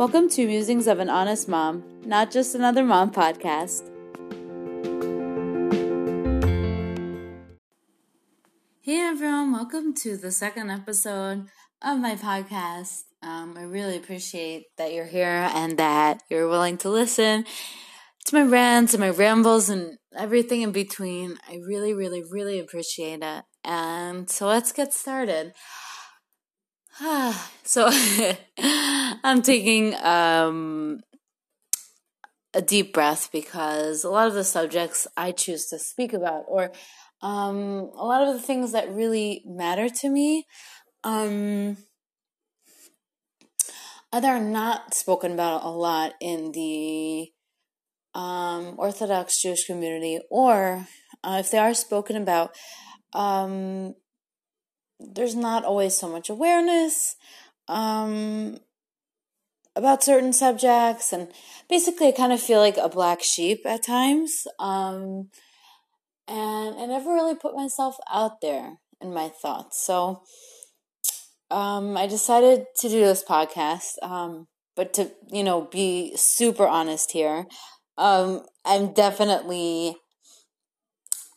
Welcome to Musings of an Honest Mom, not just another mom podcast. Hey everyone, welcome to the second episode of my podcast. Um, I really appreciate that you're here and that you're willing to listen to my rants and my rambles and everything in between. I really, really, really appreciate it. And so let's get started. so I'm taking um, a deep breath because a lot of the subjects I choose to speak about, or um, a lot of the things that really matter to me, um, are not spoken about a lot in the um, Orthodox Jewish community, or uh, if they are spoken about, um, there's not always so much awareness um, about certain subjects, and basically, I kind of feel like a black sheep at times. Um, and I never really put myself out there in my thoughts. So um, I decided to do this podcast, um, but to you know be super honest here, um, I'm definitely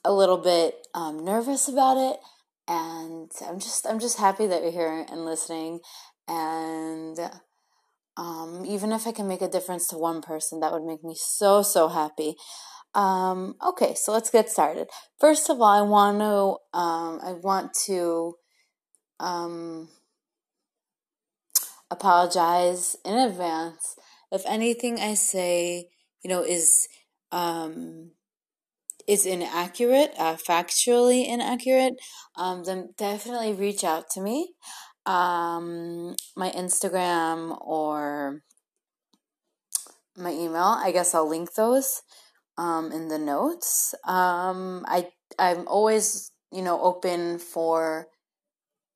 a little bit um, nervous about it and I'm just I'm just happy that you're here and listening and um, even if I can make a difference to one person that would make me so so happy. Um, okay so let's get started. First of all I want to um, I want to um, apologize in advance if anything I say you know is um, is inaccurate, uh, factually inaccurate, um, then definitely reach out to me. Um, my Instagram or my email. I guess I'll link those um, in the notes. Um, I I'm always you know open for.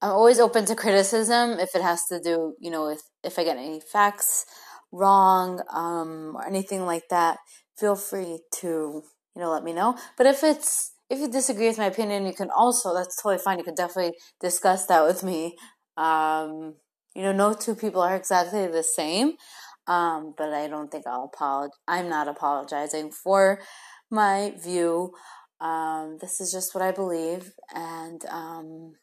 I'm always open to criticism if it has to do you know if if I get any facts wrong um, or anything like that. Feel free to you know, let me know. But if it's if you disagree with my opinion, you can also that's totally fine. You can definitely discuss that with me. Um, you know, no two people are exactly the same. Um, but I don't think I'll apologize. I'm not apologizing for my view. Um, this is just what I believe, and um,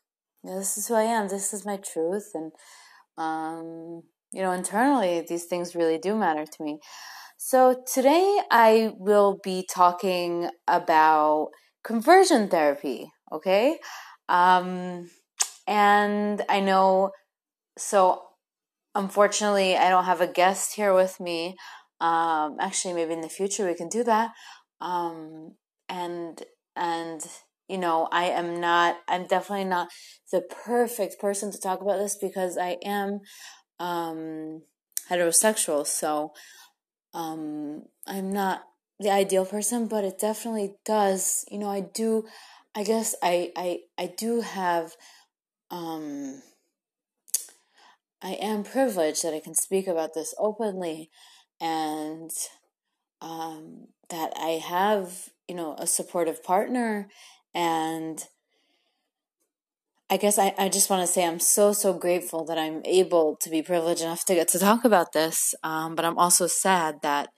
you know, this is who I am. This is my truth, and um, you know, internally, these things really do matter to me. So, today I will be talking about conversion therapy, okay? Um, and I know, so unfortunately, I don't have a guest here with me. Um, actually, maybe in the future we can do that. Um, and, and, you know, I am not, I'm definitely not the perfect person to talk about this because I am um, heterosexual. So, um, I'm not the ideal person, but it definitely does. You know, I do. I guess I I I do have. Um, I am privileged that I can speak about this openly, and um, that I have you know a supportive partner and I guess I, I just want to say I'm so, so grateful that I'm able to be privileged enough to get to talk about this. Um, but I'm also sad that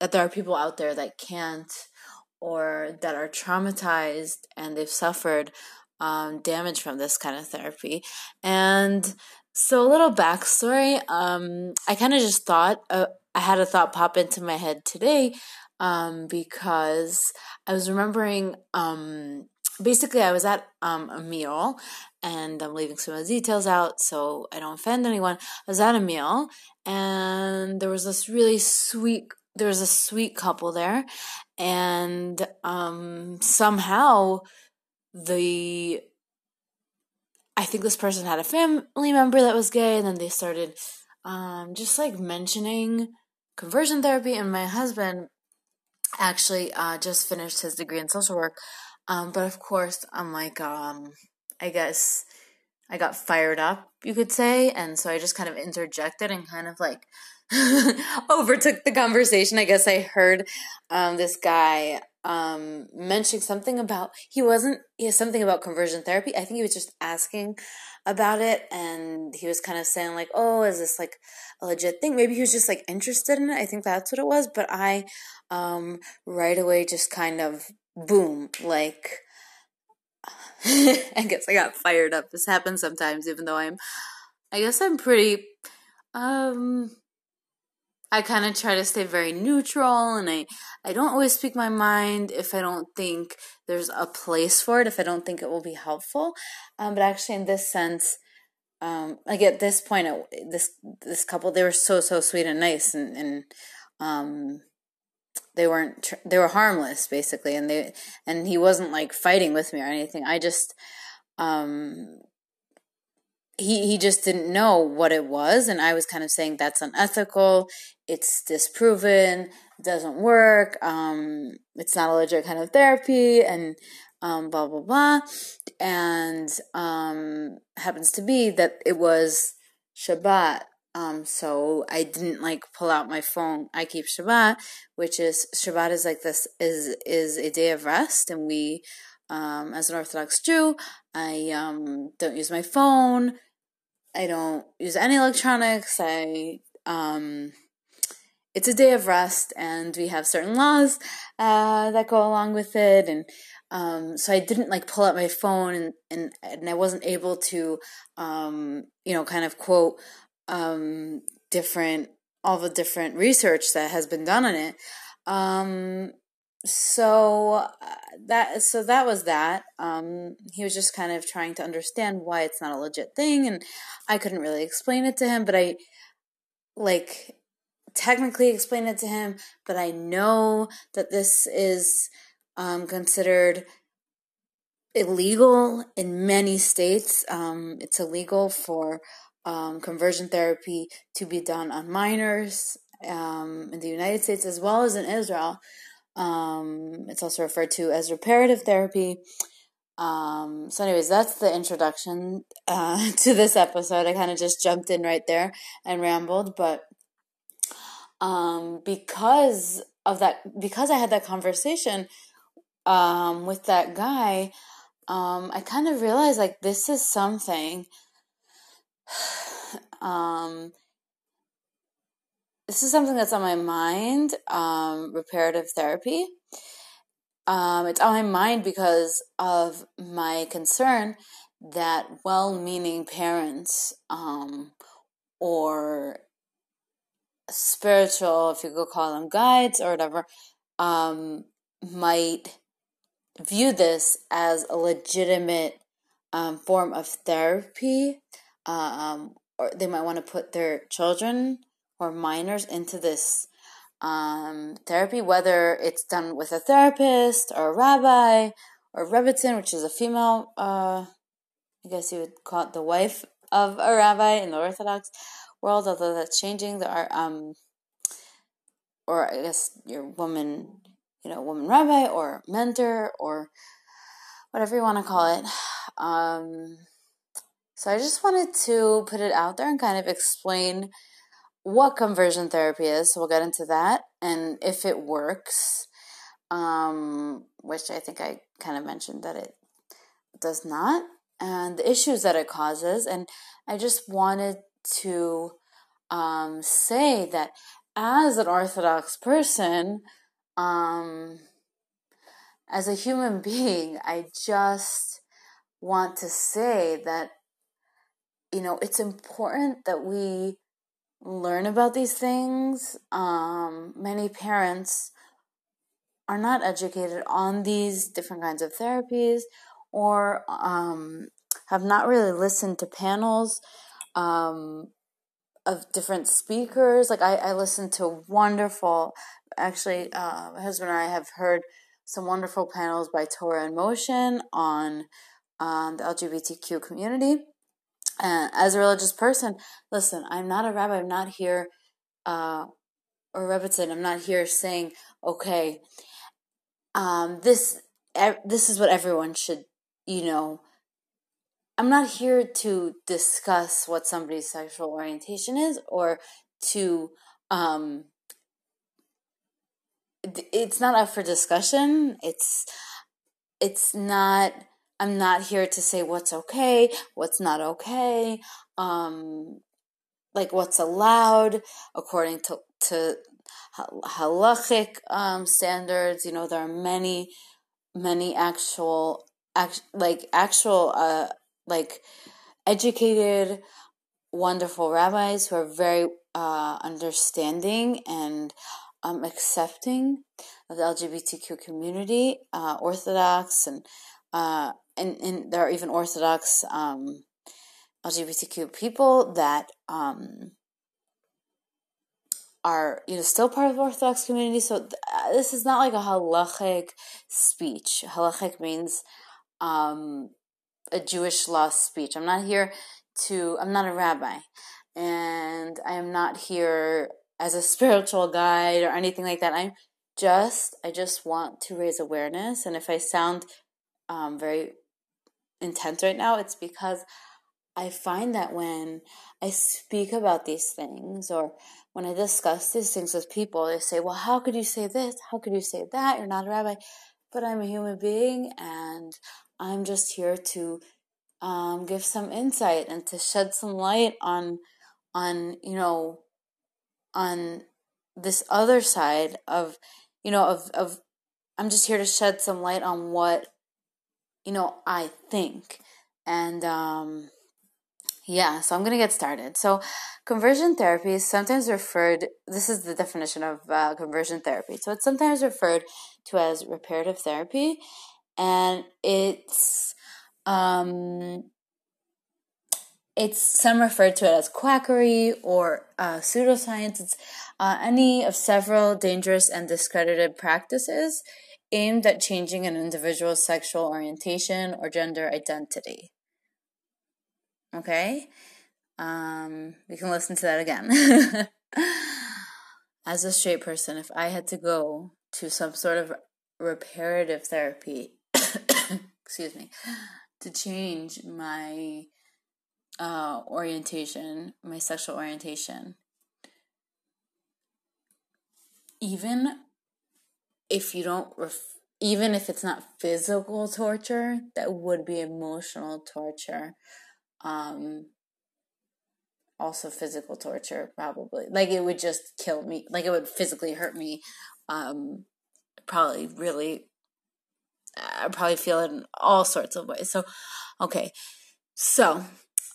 that there are people out there that can't or that are traumatized and they've suffered um, damage from this kind of therapy. And so, a little backstory um, I kind of just thought, uh, I had a thought pop into my head today um, because I was remembering um, basically I was at um, a meal and I'm leaving some of the details out so I don't offend anyone. I was at a meal and there was this really sweet there was a sweet couple there and um, somehow the I think this person had a family member that was gay and then they started um, just like mentioning conversion therapy and my husband actually uh, just finished his degree in social work um, but of course, I'm like, um, I guess I got fired up, you could say. And so I just kind of interjected and kind of like overtook the conversation. I guess I heard um, this guy um, mentioning something about he wasn't he has something about conversion therapy. I think he was just asking about it, and he was kind of saying like, "Oh, is this like a legit thing?" Maybe he was just like interested in it. I think that's what it was. But I um, right away just kind of boom like. I guess I got fired up. This happens sometimes, even though I'm, I guess I'm pretty, um, I kind of try to stay very neutral and I, I don't always speak my mind if I don't think there's a place for it, if I don't think it will be helpful. Um, but actually, in this sense, um, like at this point, it, this this couple, they were so so sweet and nice, and and um, they weren't tr- they were harmless basically, and they and he wasn't like fighting with me or anything. I just um he he just didn't know what it was and i was kind of saying that's unethical it's disproven doesn't work um it's not a legit kind of therapy and um blah blah blah and um happens to be that it was shabbat um so i didn't like pull out my phone. I keep shabbat which is shabbat is like this is is a day of rest. And we um, as an Orthodox Jew, I um, don't use my phone. I don't use any electronics. I um, it's a day of rest, and we have certain laws uh, that go along with it, and um, so I didn't like pull out my phone, and and, and I wasn't able to, um, you know, kind of quote um, different all the different research that has been done on it. Um, so uh, that so that was that um he was just kind of trying to understand why it's not a legit thing and i couldn't really explain it to him but i like technically explain it to him but i know that this is um considered illegal in many states um it's illegal for um conversion therapy to be done on minors um in the united states as well as in israel um, it's also referred to as reparative therapy. Um, so, anyways, that's the introduction uh, to this episode. I kind of just jumped in right there and rambled, but um, because of that, because I had that conversation um, with that guy, um, I kind of realized like this is something um, this is something that's on my mind um, reparative therapy. Um, it's on my mind because of my concern that well meaning parents um, or spiritual, if you could call them guides or whatever, um, might view this as a legitimate um, form of therapy. Um, or they might want to put their children or minors into this um, therapy, whether it's done with a therapist or a rabbi or rebbetzin, which is a female, uh, I guess you would call it the wife of a rabbi in the Orthodox world, although that's changing. There are, um, or I guess your woman, you know, woman rabbi or mentor or whatever you want to call it. Um, so I just wanted to put it out there and kind of explain what conversion therapy is. So we'll get into that and if it works, um, which I think I kind of mentioned that it does not, and the issues that it causes. And I just wanted to um, say that as an Orthodox person, um, as a human being, I just want to say that, you know, it's important that we learn about these things. Um, many parents are not educated on these different kinds of therapies or um, have not really listened to panels um, of different speakers. Like I, I listened to wonderful, actually, uh, my husband and I have heard some wonderful panels by Torah in Motion on um, the LGBTQ community. Uh, as a religious person, listen, I'm not a rabbi. I'm not here, uh, or rebbetzin. I'm not here saying, okay, um, this this is what everyone should, you know. I'm not here to discuss what somebody's sexual orientation is, or to um, it's not up for discussion. It's it's not I'm not here to say what's okay, what's not okay, um like what's allowed according to to halachic um, standards. You know, there are many, many actual, act, like actual, uh, like educated, wonderful rabbis who are very uh, understanding and um, accepting of the LGBTQ community, uh, Orthodox, and, uh, and and there are even Orthodox um, LGBTQ people that um, are you know still part of the Orthodox community. So th- uh, this is not like a halachic speech. Halachic means um, a Jewish law speech. I'm not here to. I'm not a rabbi, and I am not here as a spiritual guide or anything like that. I'm just. I just want to raise awareness, and if I sound um, very intense right now, it's because I find that when I speak about these things or when I discuss these things with people, they say, Well, how could you say this? How could you say that? You're not a rabbi. But I'm a human being and I'm just here to um, give some insight and to shed some light on, on, you know, on this other side of, you know, of, of, I'm just here to shed some light on what, you know, I think. And, um, yeah, so I'm going to get started. So, conversion therapy is sometimes referred, this is the definition of uh, conversion therapy. So, it's sometimes referred to as reparative therapy, and it's, um, it's some refer to it as quackery or uh, pseudoscience. It's uh, any of several dangerous and discredited practices aimed at changing an individual's sexual orientation or gender identity. Okay? Um, we can listen to that again. As a straight person, if I had to go to some sort of reparative therapy, excuse me, to change my uh, orientation, my sexual orientation, even if you don't, ref- even if it's not physical torture, that would be emotional torture. Um also physical torture probably. Like it would just kill me like it would physically hurt me um probably really i probably feel it in all sorts of ways. So okay. So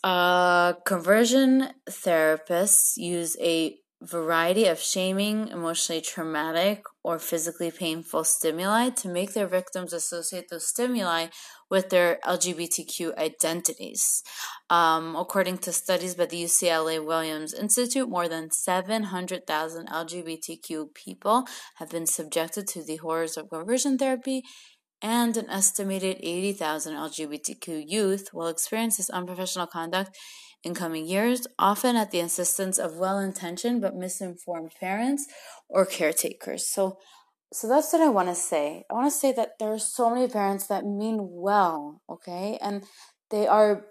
uh conversion therapists use a variety of shaming, emotionally traumatic, or physically painful stimuli to make their victims associate those stimuli with their LGBTQ identities. Um, according to studies by the UCLA Williams Institute, more than 700,000 LGBTQ people have been subjected to the horrors of conversion therapy, and an estimated 80,000 LGBTQ youth will experience this unprofessional conduct in coming years, often at the insistence of well intentioned but misinformed parents or caretakers. So, so that's what I want to say. I want to say that there are so many parents that mean well, okay? And they are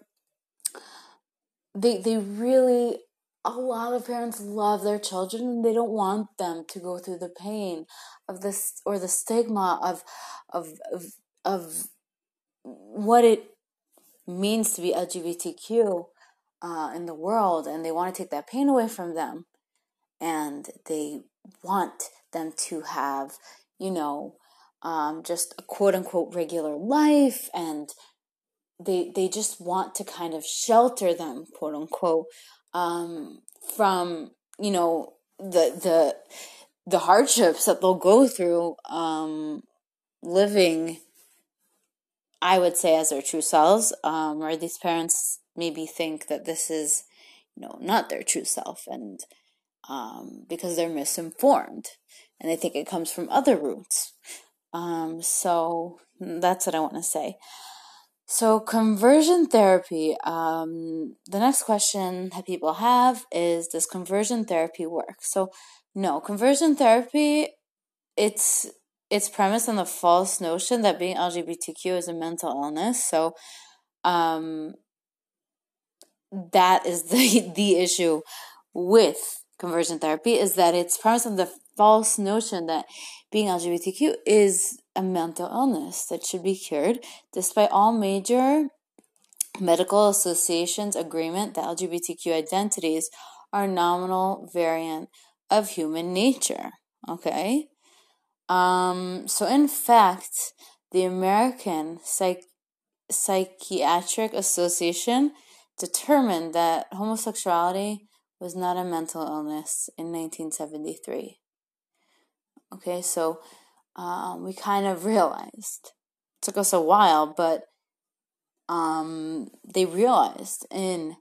they they really a lot of parents love their children and they don't want them to go through the pain of this or the stigma of of of, of what it means to be LGBTQ uh, in the world and they want to take that pain away from them. And they want them to have you know um, just a quote unquote regular life and they they just want to kind of shelter them quote unquote um, from you know the the the hardships that they'll go through um, living i would say as their true selves. Um, or these parents maybe think that this is, you know, not their true self and um, because they're misinformed and they think it comes from other roots. Um, so that's what I want to say. So, conversion therapy. Um, the next question that people have is Does conversion therapy work? So, no, conversion therapy, it's it's premised on the false notion that being LGBTQ is a mental illness. So, um, that is the the issue with conversion therapy is that it's premised on the false notion that being LGBTQ is a mental illness that should be cured, despite all major medical associations' agreement that LGBTQ identities are nominal variant of human nature. Okay? Um, so, in fact, the American Psych- Psychiatric Association determined that homosexuality was not a mental illness in 1973. Okay, so um, we kind of realized. It took us a while, but um, they realized in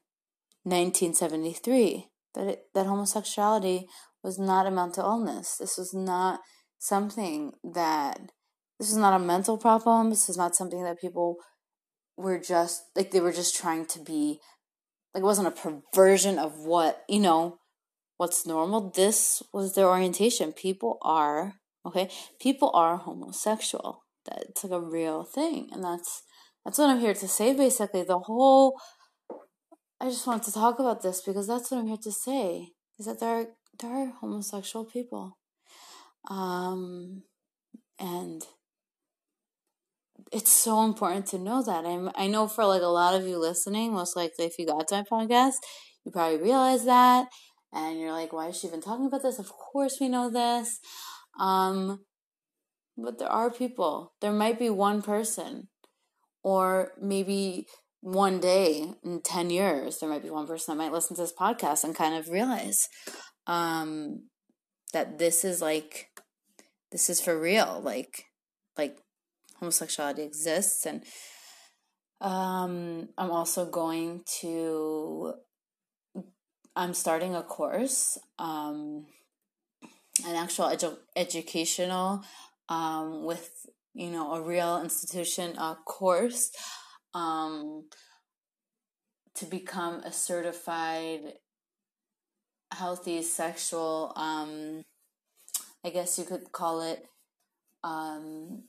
1973 that it, that homosexuality was not a mental illness. This was not something that this is not a mental problem. This is not something that people were just like they were just trying to be like it wasn't a perversion of what, you know, what's normal. This was their orientation. People are okay, people are homosexual. That's like a real thing. And that's that's what I'm here to say basically. The whole I just want to talk about this because that's what I'm here to say. Is that there are there are homosexual people. Um and it's so important to know that. I'm, I know for like a lot of you listening, most likely if you got to my podcast, you probably realize that. And you're like, why is she even talking about this? Of course we know this. Um, but there are people. There might be one person, or maybe one day in 10 years, there might be one person that might listen to this podcast and kind of realize um, that this is like, this is for real. Like, like homosexuality exists. And um, i'm also going to i'm starting a course um, an actual edu- educational um, with you know a real institution uh, course um, to become a certified healthy sexual um, i guess you could call it um,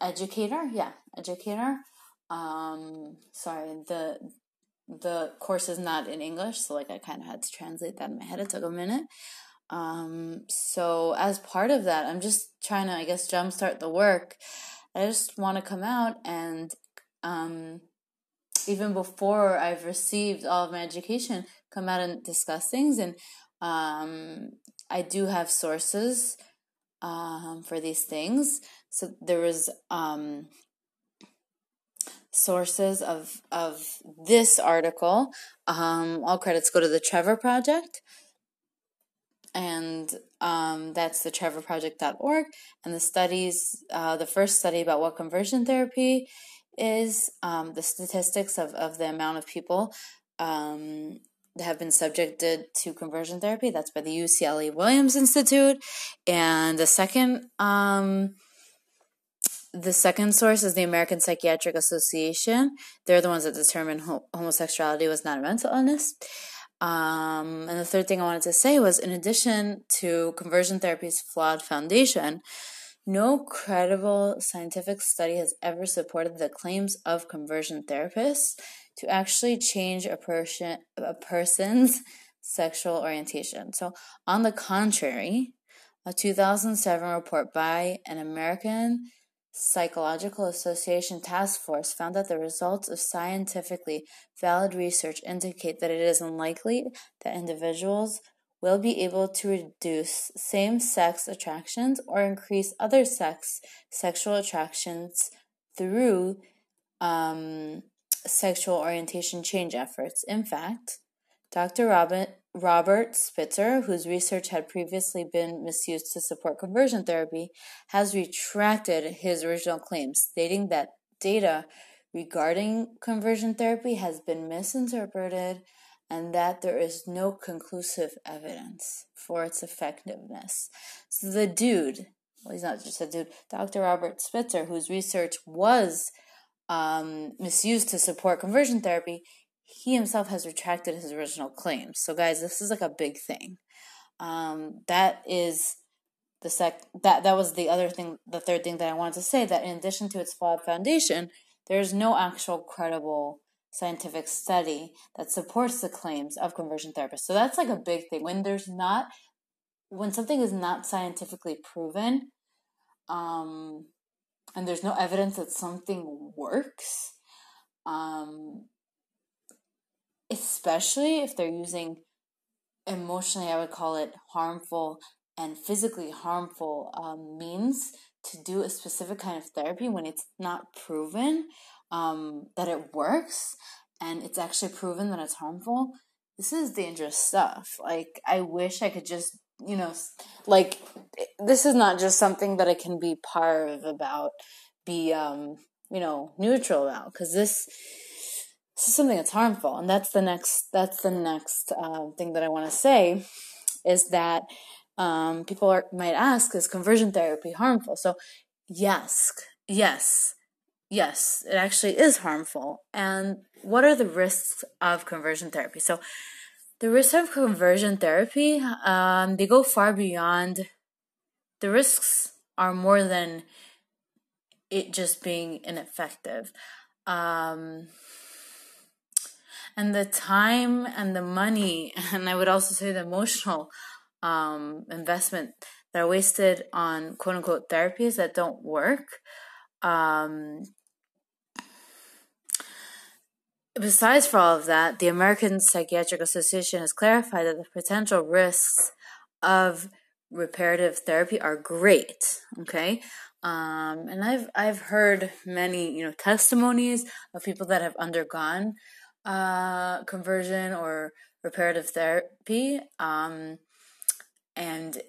educator yeah educator. Um sorry the the course is not in english so like i kind of had to translate that in my head. It took a minute. Um so as part of that i'm just trying to i guess jumpstart the work. I just want to come out and um even before i've received all of my education come out and discuss things. And um i do have sources um for these things so there was um, sources of of this article. Um, all credits go to the Trevor Project, and um, that's the trevorproject.org. And the studies, uh, the first study about what conversion therapy is, um, the statistics of, of the amount of people um, have been subjected to conversion therapy. That's by the UCLA Williams Institute. And the second um, the second source is the American Psychiatric Association. They're the ones that determined homosexuality was not a mental illness. Um, and the third thing I wanted to say was in addition to conversion therapy's flawed foundation, no credible scientific study has ever supported the claims of conversion therapists to actually change a person a person's sexual orientation. So, on the contrary, a 2007 report by an American Psychological Association Task Force found that the results of scientifically valid research indicate that it is unlikely that individuals will be able to reduce same sex attractions or increase other sex sexual attractions through um, sexual orientation change efforts. In fact, Dr. Robert, Robert Spitzer, whose research had previously been misused to support conversion therapy, has retracted his original claims, stating that data regarding conversion therapy has been misinterpreted and that there is no conclusive evidence for its effectiveness. So the dude, well, he's not just a dude, Dr. Robert Spitzer, whose research was um, misused to support conversion therapy, he himself has retracted his original claims. So, guys, this is like a big thing. Um, that is the sec that that was the other thing, the third thing that I wanted to say. That in addition to its flawed foundation, there is no actual credible scientific study that supports the claims of conversion therapists. So that's like a big thing. When there's not when something is not scientifically proven, um, and there's no evidence that something works, um, especially if they're using emotionally, I would call it harmful and physically harmful um, means to do a specific kind of therapy when it's not proven um, that it works and it's actually proven that it's harmful, this is dangerous stuff. Like, I wish I could just, you know, like, this is not just something that I can be part of about, be, um, you know, neutral about, because this, this is something that's harmful. And that's the next, that's the next uh, thing that I want to say is that um, people are, might ask, is conversion therapy harmful? So, yes, yes, yes, it actually is harmful. And what are the risks of conversion therapy? So, the risks of conversion therapy, um, they go far beyond. The risks are more than it just being ineffective. Um, and the time and the money, and I would also say the emotional um, investment that are wasted on quote unquote therapies that don't work. Besides for all of that, the American Psychiatric Association has clarified that the potential risks of reparative therapy are great. Okay. Um, and I've I've heard many you know testimonies of people that have undergone uh, conversion or reparative therapy. Um, and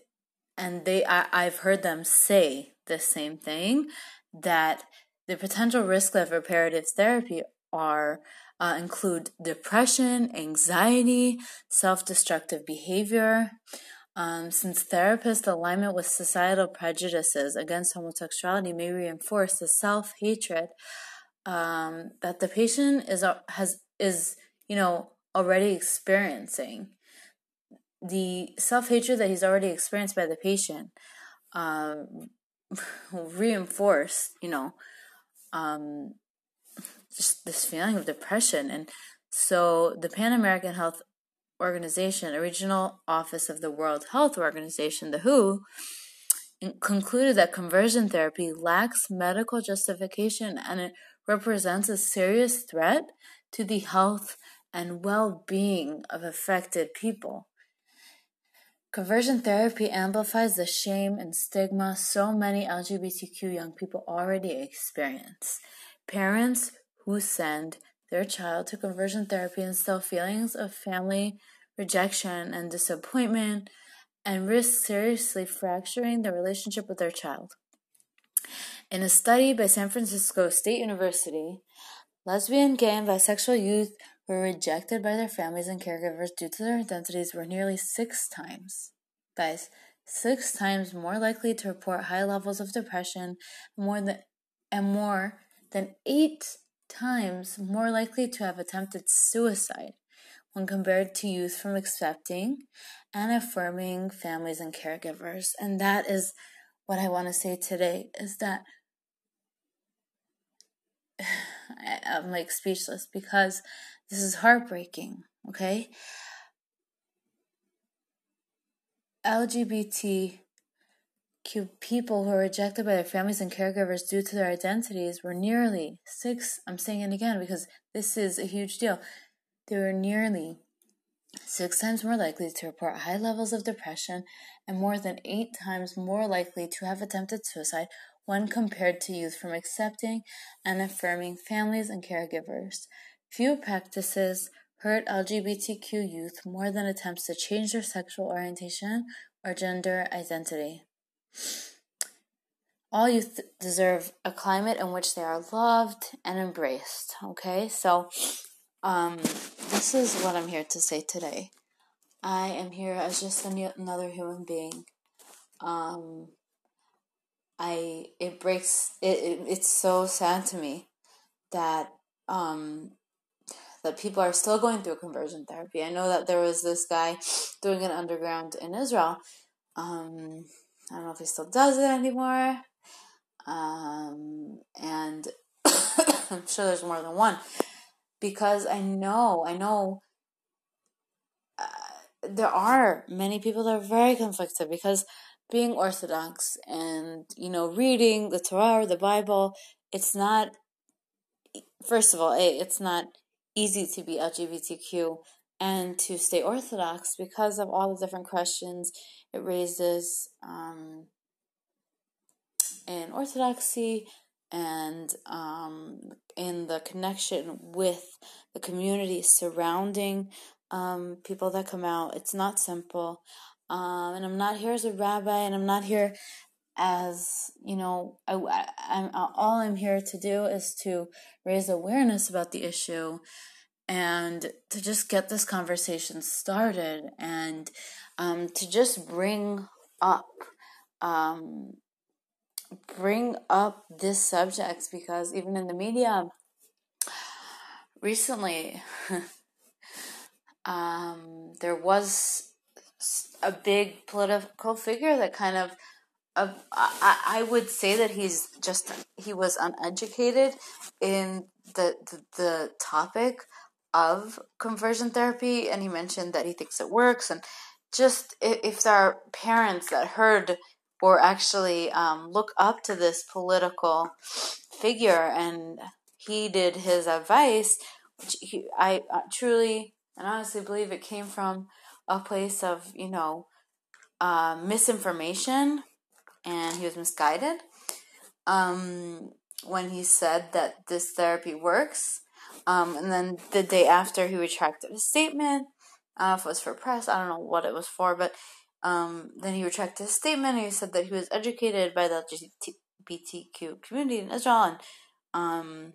and they I, I've heard them say the same thing that the potential risks of reparative therapy are uh, include depression, anxiety, self-destructive behavior. Um, since therapist alignment with societal prejudices against homosexuality may reinforce the self-hatred um, that the patient is has is you know already experiencing the self hatred that he's already experienced by the patient um, reinforce, you know, um, just this feeling of depression. And so the Pan American Health Organization, a regional office of the World Health Organization, the WHO, concluded that conversion therapy lacks medical justification and it represents a serious threat to the health and well being of affected people. Conversion therapy amplifies the shame and stigma so many LGBTQ young people already experience. Parents who send their child to conversion therapy instill feelings of family rejection and disappointment and risk seriously fracturing the relationship with their child. In a study by San Francisco State University, lesbian, gay, and bisexual youth were rejected by their families and caregivers due to their identities were nearly six times, guys, six times more likely to report high levels of depression, more than and more than eight times more likely to have attempted suicide when compared to youth from accepting and affirming families and caregivers. And that is what I want to say today is that I'm like speechless because this is heartbreaking, okay? LGBTQ people who are rejected by their families and caregivers due to their identities were nearly six, I'm saying it again because this is a huge deal. They were nearly six times more likely to report high levels of depression and more than eight times more likely to have attempted suicide when compared to youth from accepting and affirming families and caregivers. Few practices hurt LGBTQ youth more than attempts to change their sexual orientation or gender identity. All youth deserve a climate in which they are loved and embraced. Okay, so um, this is what I'm here to say today. I am here as just another human being. Um, I it breaks it, it it's so sad to me that um that people are still going through conversion therapy. I know that there was this guy doing it underground in Israel. Um, I don't know if he still does it anymore. Um, and I'm sure there's more than one because I know, I know uh, there are many people that are very conflicted because being Orthodox and, you know, reading the Torah or the Bible, it's not, first of all, it's not easy to be LGBTQ and to stay Orthodox because of all the different questions it raises um, in Orthodoxy and um, in the connection with the community surrounding um, people that come out. It's not simple. Um, and I'm not here as a rabbi, and I'm not here as you know. I, I, all I'm here to do is to raise awareness about the issue, and to just get this conversation started, and um, to just bring up, um, bring up this subject because even in the media recently. um, there was a big political figure that kind of uh, I, I would say that he's just he was uneducated in the, the the topic of conversion therapy and he mentioned that he thinks it works and just if, there are parents that heard or actually um, look up to this political figure and heeded his advice which he, I truly and honestly believe it came from a place of, you know, uh, misinformation and he was misguided um, when he said that this therapy works. Um, and then the day after, he retracted his statement. Uh, if it was for press, I don't know what it was for, but um, then he retracted his statement and he said that he was educated by the LGBTQ community in Israel and um,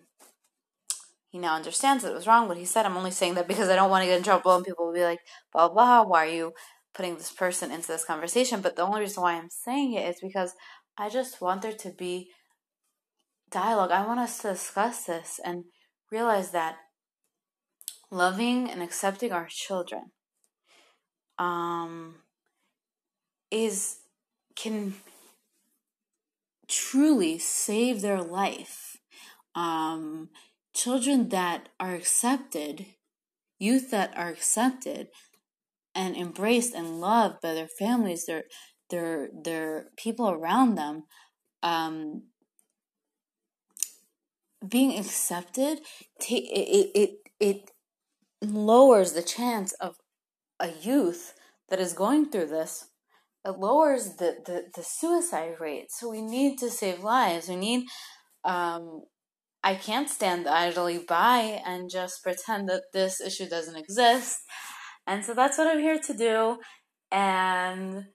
he now understands that it was wrong what he said. I'm only saying that because I don't want to get in trouble and people will be like, blah, blah, why are you putting this person into this conversation? But the only reason why I'm saying it is because I just want there to be dialogue. I want us to discuss this and realize that loving and accepting our children um, is can truly save their life. Um, children that are accepted, youth that are accepted and embraced and loved by their families, their their their people around them, um, being accepted, it, it it it lowers the chance of a youth that is going through this. It lowers the, the, the suicide rate. So we need to save lives. We need um, I can't stand idly by and just pretend that this issue doesn't exist. And so that's what I'm here to do. And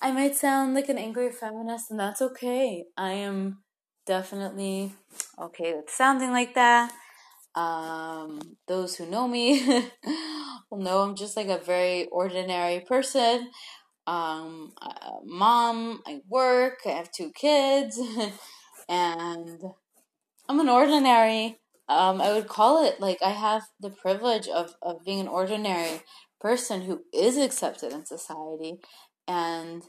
I might sound like an angry feminist, and that's okay. I am definitely okay with sounding like that. Um, those who know me will know I'm just like a very ordinary person. Um, mom, I work, I have two kids, and I'm an ordinary. Um, I would call it like I have the privilege of, of being an ordinary person who is accepted in society. And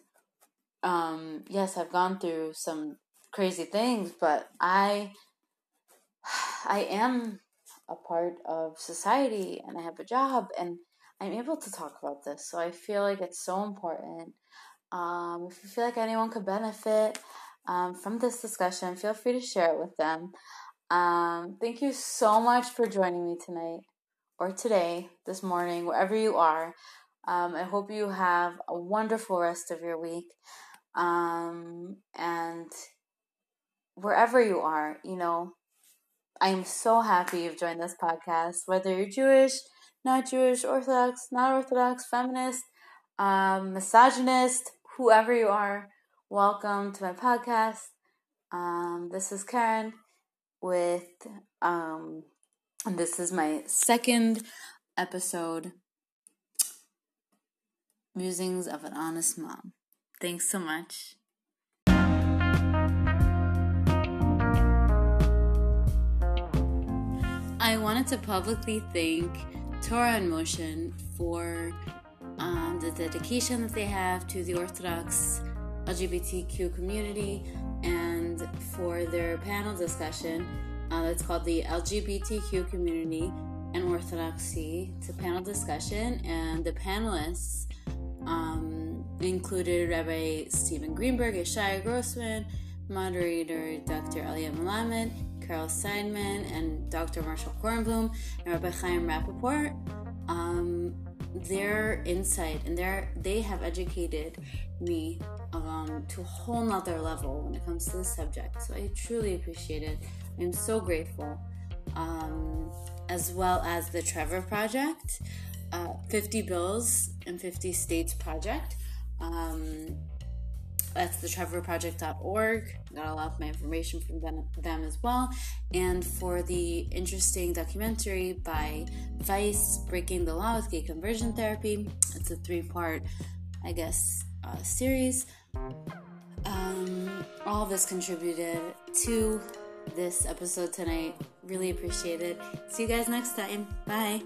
um, yes, I've gone through some crazy things, but I I am a part of society and I have a job and I'm able to talk about this. So I feel like it's so important. Um, if you feel like anyone could benefit, um, from this discussion, feel free to share it with them. Um, thank you so much for joining me tonight or today, this morning, wherever you are. Um, I hope you have a wonderful rest of your week. Um, and wherever you are, you know, I am so happy you've joined this podcast, whether you're Jewish, not Jewish, Orthodox, not Orthodox, feminist, um, misogynist, whoever you are. Welcome to my podcast. Um, this is Karen with, um, and this is my second episode Musings of an Honest Mom. Thanks so much. I wanted to publicly thank Torah in Motion for um, the dedication that they have to the Orthodox LGBTQ community and for their panel discussion. Uh, called the LGBTQ community and orthodoxy. It's a panel discussion, and the panelists um, included Rabbi Steven Greenberg, Ishaya Grossman, moderator Dr. Elia Melamed, Carol Seidman, and Dr. Marshall Kornblum, and Rabbi Chaim Rapoport. Um, their insight and their they have educated me um, to a whole nother level when it comes to this subject. So I truly appreciate it. I'm so grateful. Um, as well as the Trevor Project, uh, 50 Bills in 50 States Project. Um, that's the trevorproject.org. Got a lot of my information from them, them as well. And for the interesting documentary by Vice, Breaking the Law with Gay Conversion Therapy, it's a three part, I guess, uh, series. Um, all this contributed to this episode tonight. Really appreciate it. See you guys next time. Bye.